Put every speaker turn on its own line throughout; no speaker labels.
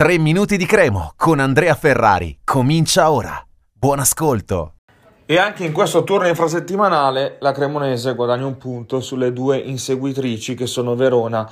3 minuti di cremo con Andrea Ferrari. Comincia ora. Buon ascolto.
E anche in questo turno infrasettimanale la Cremonese guadagna un punto sulle due inseguitrici che sono Verona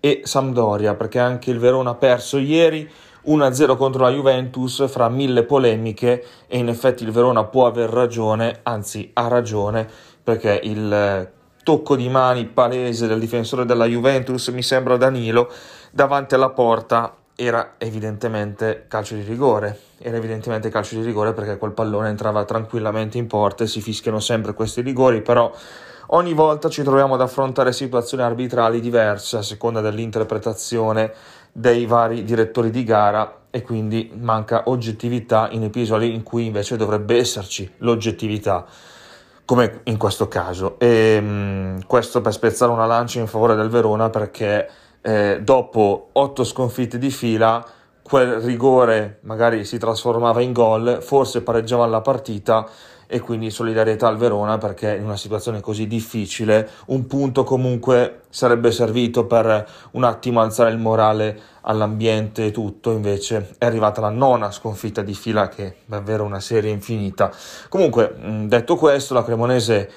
e Sampdoria, perché anche il Verona ha perso ieri 1-0 contro la Juventus fra mille polemiche e in effetti il Verona può aver ragione, anzi ha ragione, perché il tocco di mani palese del difensore della Juventus, mi sembra Danilo, davanti alla porta era evidentemente calcio di rigore. Era evidentemente calcio di rigore perché quel pallone entrava tranquillamente in porta e si fischiano sempre questi rigori, però ogni volta ci troviamo ad affrontare situazioni arbitrali diverse a seconda dell'interpretazione dei vari direttori di gara e quindi manca oggettività in episodi in cui invece dovrebbe esserci l'oggettività come in questo caso e mh, mm, questo per spezzare una lancia in favore del Verona perché eh, dopo otto sconfitte di fila quel rigore magari si trasformava in gol, forse pareggiava la partita e quindi solidarietà al Verona perché in una situazione così difficile un punto comunque sarebbe servito per un attimo alzare il morale all'ambiente e tutto, invece è arrivata la nona sconfitta di fila che è davvero una serie infinita. Comunque, detto questo, la Cremonese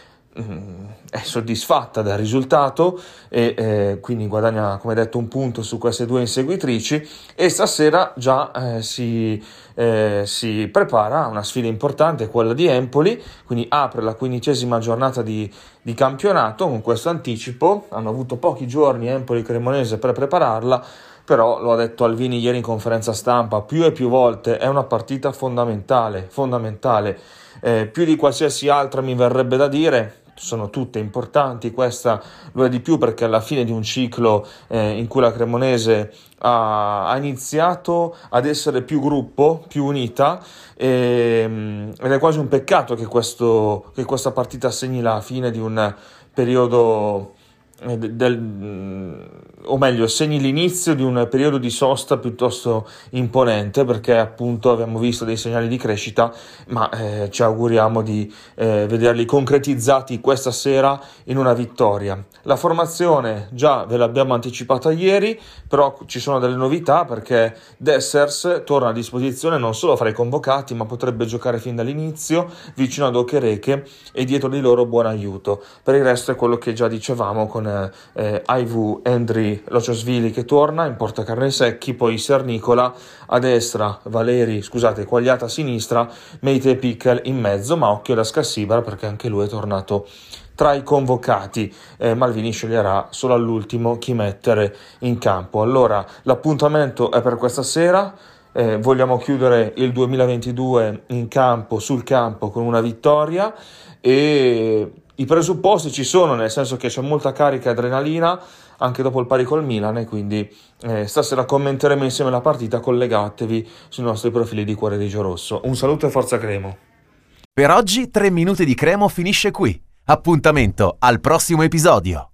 è soddisfatta del risultato e eh, quindi guadagna come detto un punto su queste due inseguitrici e stasera già eh, si, eh, si, prepara una sfida importante quella di Empoli quindi apre la quindicesima giornata di, di campionato con questo anticipo. Hanno avuto pochi giorni Empoli Cremonese per prepararla però lo ha detto Alvini ieri in conferenza stampa più e più volte è una partita fondamentale fondamentale. Eh, più di qualsiasi altra mi verrebbe da dire sono tutte importanti, questa lo è di più perché alla fine di un ciclo eh, in cui la Cremonese ha, ha, iniziato ad essere più gruppo, più unita e, ehm, ed è quasi un peccato che, questo, che questa partita segni la fine di un periodo del, mm, o meglio, segni l'inizio di un periodo di sosta piuttosto imponente perché appunto abbiamo visto dei segnali di crescita, ma eh, ci auguriamo di eh, vederli concretizzati questa sera in una vittoria. La formazione già ve l'abbiamo anticipata ieri, però ci sono delle novità perché Dessers torna a disposizione non solo fra i convocati, ma potrebbe giocare fin dall'inizio vicino ad Okereke e dietro di loro buon aiuto. Per il resto è quello che già dicevamo con con eh, Aivu Endri Lociosvili che torna in porta Carnesecchi, poi Sernicola a destra, Valeri, scusate, Quagliata a sinistra, Meite e Pickel in mezzo, ma occhio da Scassibara perché anche lui è tornato tra i convocati. Eh, Malvini sceglierà solo all'ultimo chi mettere in campo. Allora, l'appuntamento è per questa sera. Eh, vogliamo chiudere il 2022 in campo, sul campo, con una vittoria e i presupposti ci sono, nel senso che c'è molta carica e adrenalina anche dopo il pari col Milan e quindi eh, stasera commenteremo insieme la partita, collegatevi sui nostri profili di Cuore di Rosso. Un saluto e forza Cremo.
Per oggi 3 minuti di Cremo finisce qui. Appuntamento al prossimo episodio.